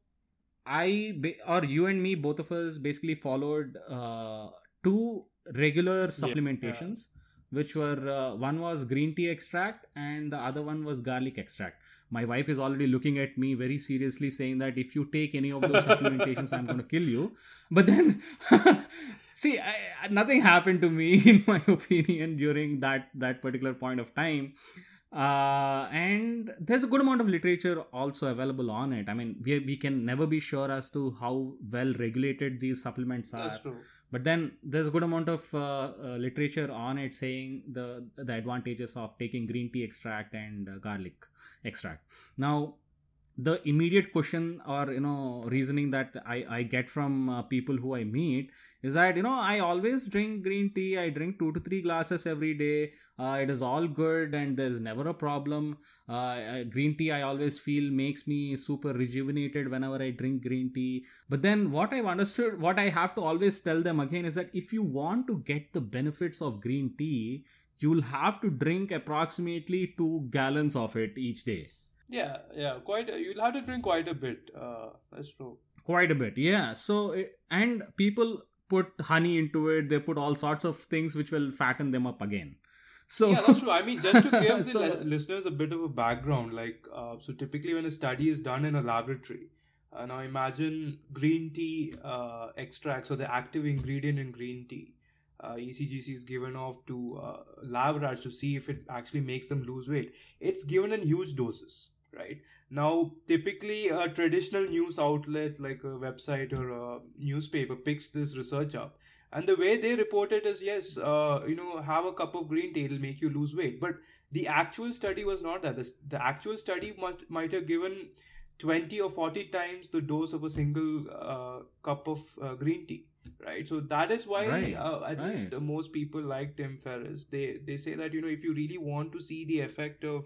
I or you and me, both of us, basically followed uh, two regular supplementations, which were uh, one was green tea extract and the other one was garlic extract. My wife is already looking at me very seriously, saying that if you take any of those supplementations, I'm going to kill you. But then, see, I, nothing happened to me, in my opinion, during that that particular point of time. Uh, and there's a good amount of literature also available on it. I mean we, we can never be sure as to how well regulated these supplements are. That's true. but then there's a good amount of uh, uh, literature on it saying the the advantages of taking green tea extract and uh, garlic extract. Now the immediate question or you know reasoning that i i get from uh, people who i meet is that you know i always drink green tea. I drink 2 to 3 glasses every day. Uh, it is all good and there's never a problem. Uh, green tea i always feel makes me super rejuvenated whenever i drink green tea. But then what i've understood what i have to always tell them again is that if you want to get the benefits of green tea you'll have to drink approximately 2 gallons of it each day Yeah, yeah, quite. You'll have to drink quite a bit. Uh, that's true. quite a bit yeah so it- and people put honey into it they put all sorts of things which will fatten them up again so Yeah, that's true. I mean, just to give the So- li- listeners a bit of a background, like, uh, so typically when a study is done in a laboratory, uh, now imagine green tea uh, extracts or the active ingredient in green tea. Uh, EGCG is given off to uh, lab rats to see if it actually makes them lose weight. It's given in huge doses, right? Now, typically, a traditional news outlet like a website or a newspaper picks this research up. And the way they report it is yes uh, you know have a cup of green tea it'll make you lose weight. But the actual study was not that. The, the actual study must, might have given 20 or 40 times the dose of a single uh, cup of uh, green tea right? So that is why Right, uh, at least right. uh, most people like tim ferriss. They they say that you know if you really want to see the effect of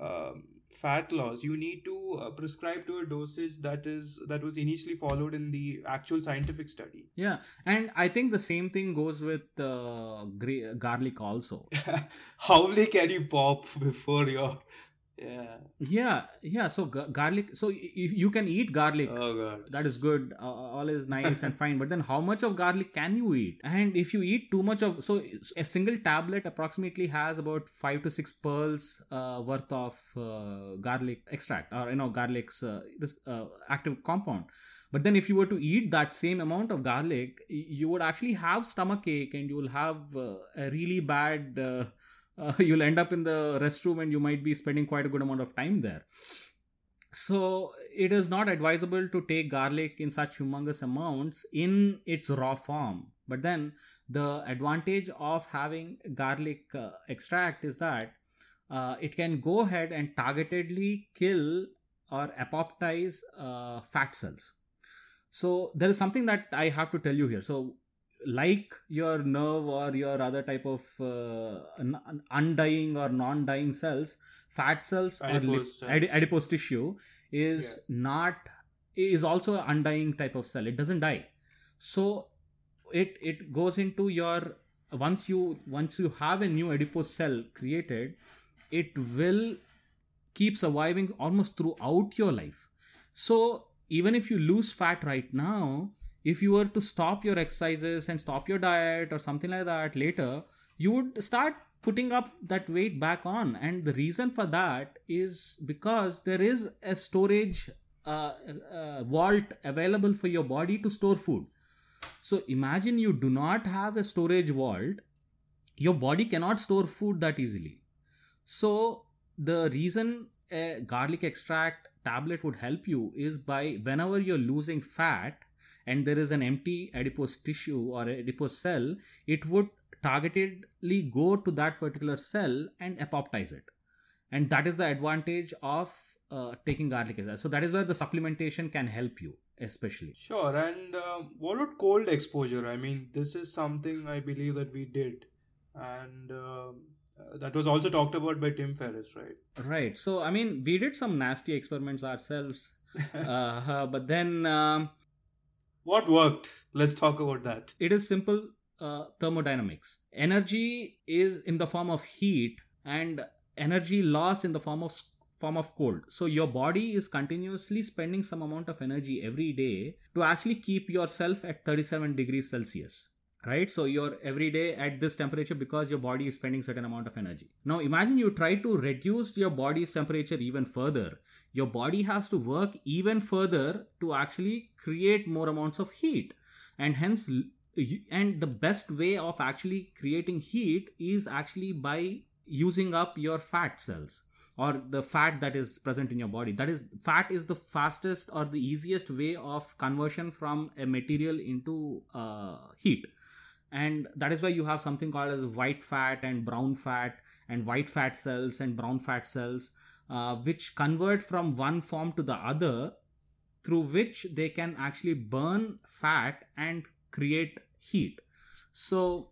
um, fat loss you need to uh, prescribe to a dosage that is that was initially followed in the actual scientific study. Yeah and i think the same thing goes with uh, garlic also. How many can you pop before your yeah. Yeah yeah so ga- garlic so if you can eat garlic oh god. that is good uh, all is nice and fine but then how much of garlic can you eat? And if you eat too much of so a single tablet approximately has about 5 to 6 pearls uh, worth of uh, garlic extract or you know garlic's uh, this uh, active compound. But then if you were to eat that same amount of garlic you would actually have stomach ache and you will have uh, a really bad uh, you'll end up in the restroom and you might be spending quite a good amount of time there so it is not advisable to take garlic in such humongous amounts in its raw form. But then the advantage of having garlic uh, extract is that uh, it can go ahead and targetedly kill or apoptize uh, fat cells. So there is something that I have to tell you here. So like your nerve or your other type of uh, undying or non-dying cells, fat cells or Adipose cells. adi- adipose tissue is not is also an undying type of cell. It doesn't die. So it it goes into your once you once you have a new adipose cell created, it will keep surviving almost throughout your life. So even if you lose fat right now, if you were to stop your exercises and stop your diet or something like that later, you would start putting up that weight back on. And the reason for that is because there is a storage uh, uh, vault available for your body to store food. So imagine you do not have a storage vault, your body cannot store food that easily. So the reason garlic extract tablet would help you is by whenever you're losing fat and there is an empty adipose tissue or adipose cell, it would targetedly go to that particular cell and apoptize it. And that is the advantage of uh, taking garlic extract. So that is where the supplementation can help you, especially. Sure, and um, what about cold exposure? I mean, this is something I believe that we did and uh, uh, that was also talked about by Tim Ferriss, right? Right. So, I mean, we did some nasty experiments ourselves, uh, but then um, what worked? Let's talk about that. it is simple uh, thermodynamics. Energy is in the form of heat, and energy loss in the form of form of cold. So your body is continuously spending some amount of energy every day to actually keep yourself at 37 degrees Celsius. Right, so you're every day at this temperature because your body is spending certain amount of energy. Now imagine you try to reduce your body's temperature even further. Your body has to work even further to actually create more amounts of heat, and hence and the best way of actually creating heat is actually by using up your fat cells or the fat that is present in your body. That is fat is the fastest or the easiest way of conversion from a material into uh, heat. And that is why you have something called as white fat and brown fat and white fat cells and brown fat cells uh, which convert from one form to the other through which they can actually burn fat and create heat. So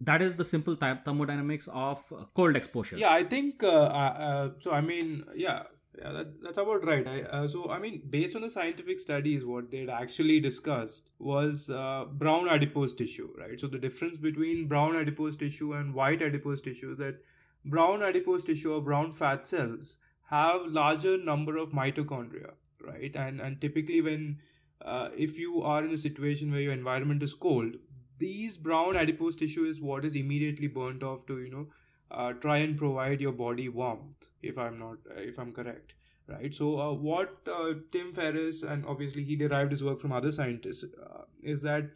that is the simple th- thermodynamics of uh, cold exposure Yeah, I think. Uh, uh, uh, so I mean, yeah, yeah, that, that's about right. I, uh, so I mean, based on the scientific studies, what they'd actually discussed was uh, brown adipose tissue, right? So the difference between brown adipose tissue and white adipose tissue is that brown adipose tissue or brown fat cells have larger number of mitochondria, right? And and typically when uh, if you are in a situation where your environment is cold, these brown adipose tissue is what is immediately burnt off to you know uh, try and provide your body warmth if i'm not uh, if i'm correct right? So uh, what uh, tim ferriss and obviously he derived his work from other scientists uh, is that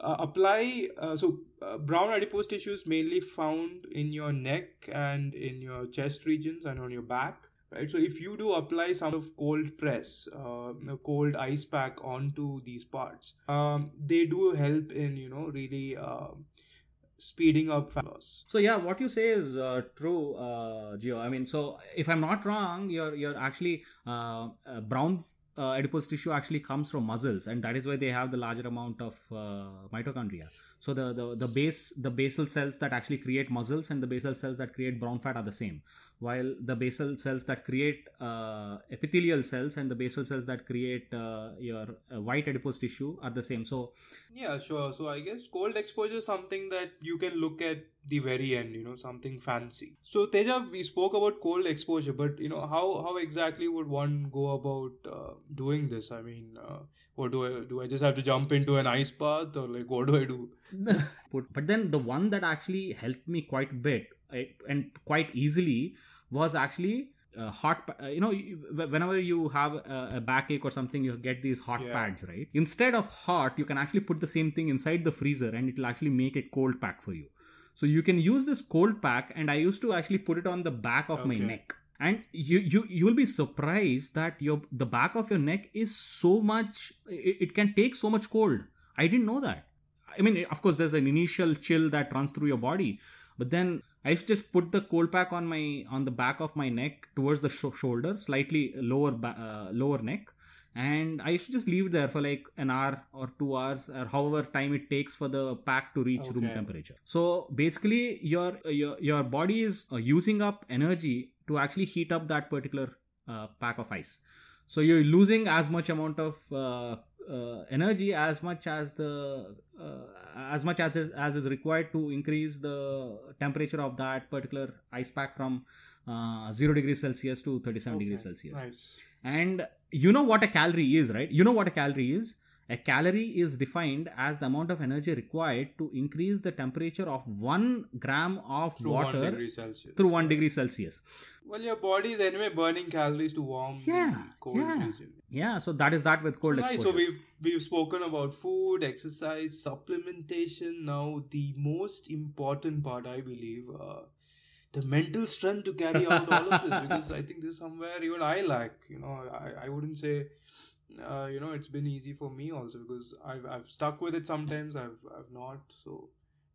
apply so brown adipose tissue is mainly found in your neck and in your chest regions and on your back right so if you do apply some of cold press uh, cold ice pack onto these parts um, they do help in you know really uh, speeding up fat loss So yeah, what you say is uh, true, uh, Gio. I mean, so if I'm not wrong, you're you're actually uh, brown uh, adipose tissue actually comes from muscles, and that is why they have the larger amount of uh, mitochondria. So the, the the base the basal cells that actually create muscles and the basal cells that create brown fat are the same, while the basal cells that create uh, epithelial cells and the basal cells that create uh, your uh, white adipose tissue are the same. So Yeah, sure. So I guess cold exposure is something that you can look at the very end, you know, something fancy. So Teja, we spoke about cold exposure, but you know, how how exactly would one go about uh, doing this? I mean, uh, what do I do? I just have to jump into an ice bath, or like what do I do? put but then the one that actually helped me quite a bit and quite easily was actually uh, hot pa- uh, you know whenever you have a, a backache or something you get these hot Yeah. pads right instead of hot you can actually put the same thing inside the freezer and it will actually make a cold pack for you so you can use this cold pack and i used to actually put it on the back of my neck. And you you you'll be surprised that your the back of your neck is so much it, it can take so much cold. I didn't know that. I mean, of course, there's an initial chill that runs through your body, but then I used to just put the cold pack on my on the back of my neck towards the sho- shoulder, slightly lower ba- uh, lower neck, and I used to just leave it there for like an hour or two hours or however time it takes for the pack to reach room temperature. So basically, your your your body is uh, using up energy to actually heat up that particular uh, pack of ice. So you're losing as much amount of uh, uh, energy as much as the uh, as much as is, as is required to increase the temperature of that particular ice pack from uh, 0 degrees celsius to 37 degrees celsius Nice. and you know what a calorie is right you know what a calorie is a calorie is defined as the amount of energy required to increase the temperature of 1 gram of Through water one degree Celsius. through 1 degree celsius Well, your body is anyway burning calories to warm Yeah, the cold yeah. region. yeah so that is that with cold Right, exposure so we've we've spoken about food, exercise, supplementation. Now the most important part, I believe, uh, the mental strength to carry out all of this. Because I think this is somewhere even I lack. You know, I, I wouldn't say, uh, you know, it's been easy for me also because I've I've stuck with it sometimes. I've I've not. So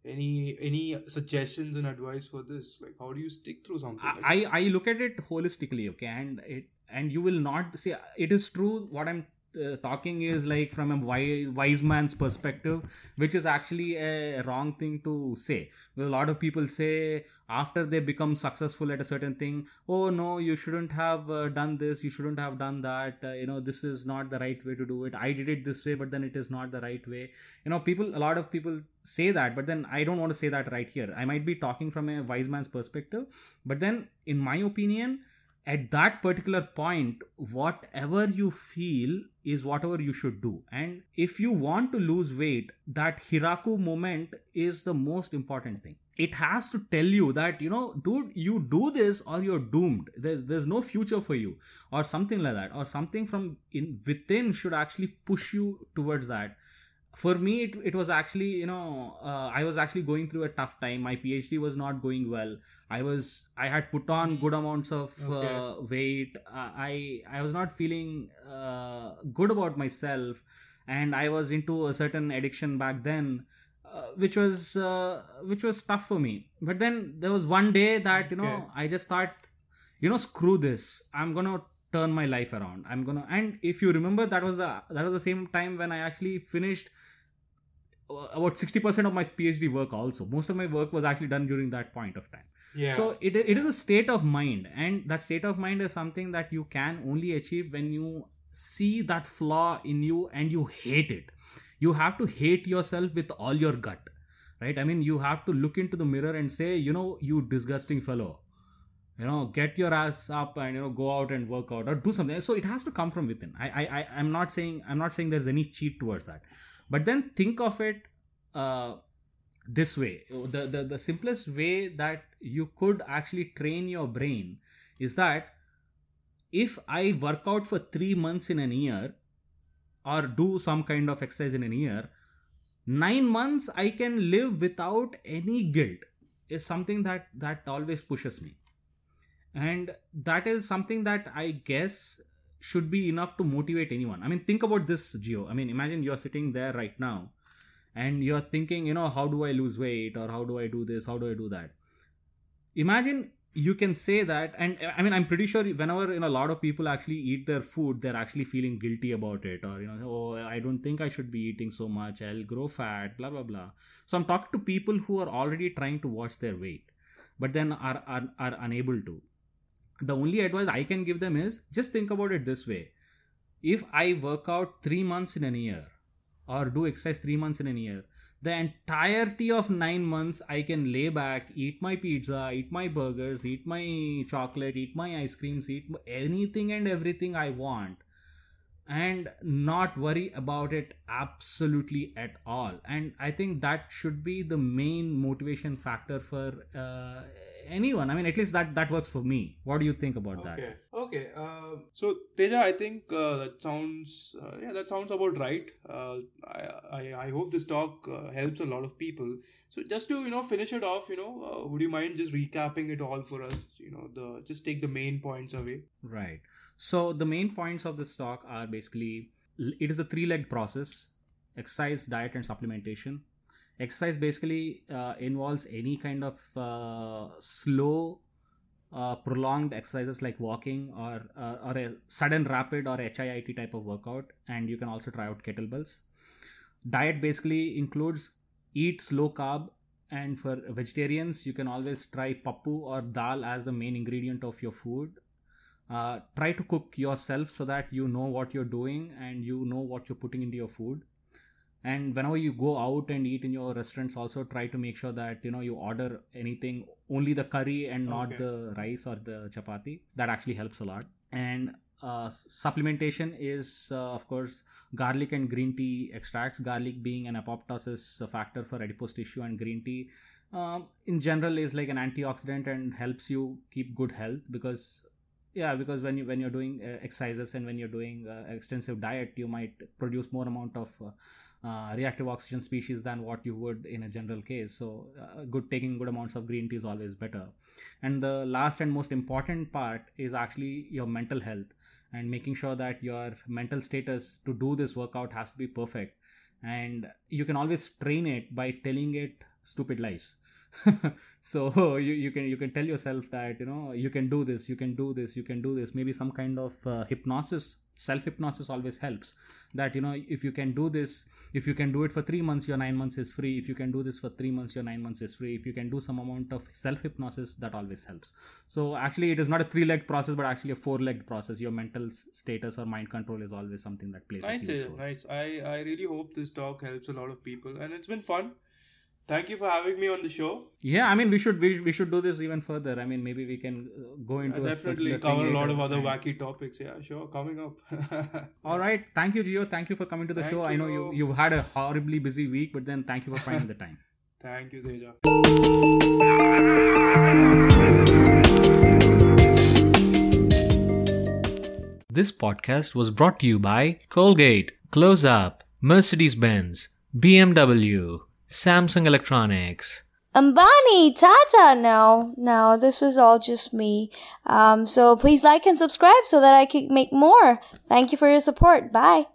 any any suggestions and advice for this? Like, how do you stick through something? like I? I look at it holistically, okay, and it and you will not see it is true what I'm uh, talking is like from a wise, wise man's perspective which is actually a wrong thing to say. Because a lot of people say after they become successful at a certain thing oh no you shouldn't have uh, done this you shouldn't have done that uh, you know this is not the right way to do it. I did it this way but then it is not the right way. You know people a lot of people say that but then i don't want to say that right here. I might be talking from a wise man's perspective but then in my opinion at that particular point whatever you feel is whatever you should do. And if you want to lose weight that eureka moment is the most important thing. It has to tell you that you know dude you do this or you're doomed. There's there's no future for you or something like that. Or something from in within should actually push you towards that for me it, it was actually you know uh, i was actually going through a tough time. My phd was not going well. I was i had put on good amounts of okay. uh, weight. Uh, i i was not feeling uh, good about myself. And i was into a certain addiction back then uh, which was uh, which was tough for me. But then there was one day that you know okay. i just thought you know screw this. I'm gonna turn my life around. I'm gonna and if you remember that was the that was the same time when i actually finished about 60% of my phd work also. Most of my work was actually done during that point of time. Yeah. So it, it is a state of mind and that state of mind is something that you can only achieve when you see that flaw in you and you hate it. You have to hate yourself with all your gut right? I mean you have to look into the mirror and say you know you disgusting fellow you know get your ass up and you know go out and work out or do something. So it has to come from within. I i, I i'm not saying i'm not saying there's any cheat towards that. But then think of it uh, this way. The, the the simplest way that you could actually train your brain is that if i work out for 3 months in an year or do some kind of exercise in a year 9 months i can live without any guilt is something that that always pushes me and that is something that i guess should be enough to motivate anyone. I mean think about this Gio i mean imagine you're sitting there right now and you're thinking you know how do i lose weight or how do i do this how do i do that? Imagine you can say that and i mean i'm pretty sure whenever you know a lot of people actually eat their food they're actually feeling guilty about it or you know oh i don't think i should be eating so much. I'll grow fat blah blah blah. So i'm talking to people who are already trying to watch their weight but then are, are, are unable to the only advice I can give them is just think about it this way. If I work out three months in a year or do exercise three months in a year, the entirety of nine months I can lay back, eat my pizza, eat my burgers, eat my chocolate, eat my ice creams, eat anything and everything I want and not worry about it absolutely at all and i think that should be the main motivation factor for uh, anyone. I mean at least that that works for me. What do you think about okay. that? Okay. Uh, so teja i think uh, that sounds uh, yeah that sounds about right. Uh, I, I, I hope this talk uh, helps a lot of people. So just to you know finish it off you know uh, would you mind just recapping it all for us? You know the just take the main points away. Right. So the main points of this talk are basically it is a three-legged process exercise diet and supplementation exercise basically uh, involves any kind of uh, slow uh, prolonged exercises like walking or uh, or a sudden rapid or HIIT type of workout and you can also try out kettlebells. Diet basically includes eat slow carb and for vegetarians you can always try pappu or dal as the main ingredient of your food. Uh, try to cook yourself so that you know what you're doing and you know what you're putting into your food and whenever you go out and eat in your restaurants also try to make sure that you know you order anything only the curry and not okay. the rice or the chapati. That actually helps a lot. And uh, supplementation is uh, of course garlic and green tea extracts. Garlic being an apoptosis factor for adipose tissue and green tea um, in general is like an antioxidant and helps you keep good health because yeah because when you when you're doing uh, exercises and when you're doing uh, extensive diet you might produce more amount of uh, uh reactive oxygen species than what you would in a general case. So uh, good taking good amounts of green tea is always better. And the last and most important part is actually your mental health and making sure that your mental status to do this workout has to be perfect. And you can always train it by telling it stupid lies so you, you can you can tell yourself that you know you can do this you can do this you can do this. Maybe some kind of uh, hypnosis self hypnosis always helps. That you know if you can do this if you can do it for 3 months your 9 months is free. If you can do this for 3 months your 9 months is free. If you can do some amount of self hypnosis that always helps. So actually it is not a three legged process but actually a four legged process. Your mental status or mind control is always something that plays a Nice, eh, nice. I, I really hope this talk helps a lot of people, and it's been fun. Thank you for having me on the show. Yeah, I mean, we should we, we should do this even further. I mean, maybe we can uh, go into I a definitely particular cover a lot of other wacky topics. Yeah, sure, coming up. All right, thank you, Gio. Thank you for coming to the Thank show. I know you you. you've had a horribly busy week, but then thank you for finding the time. Thank you, Teja. This podcast was brought to you by Colgate, Close Up, Mercedes Benz, BMW, Samsung Electronics. Ambani, Tata. No, no, this was all just me. Um, so please like and subscribe so that I can make more. Thank you for your support. Bye.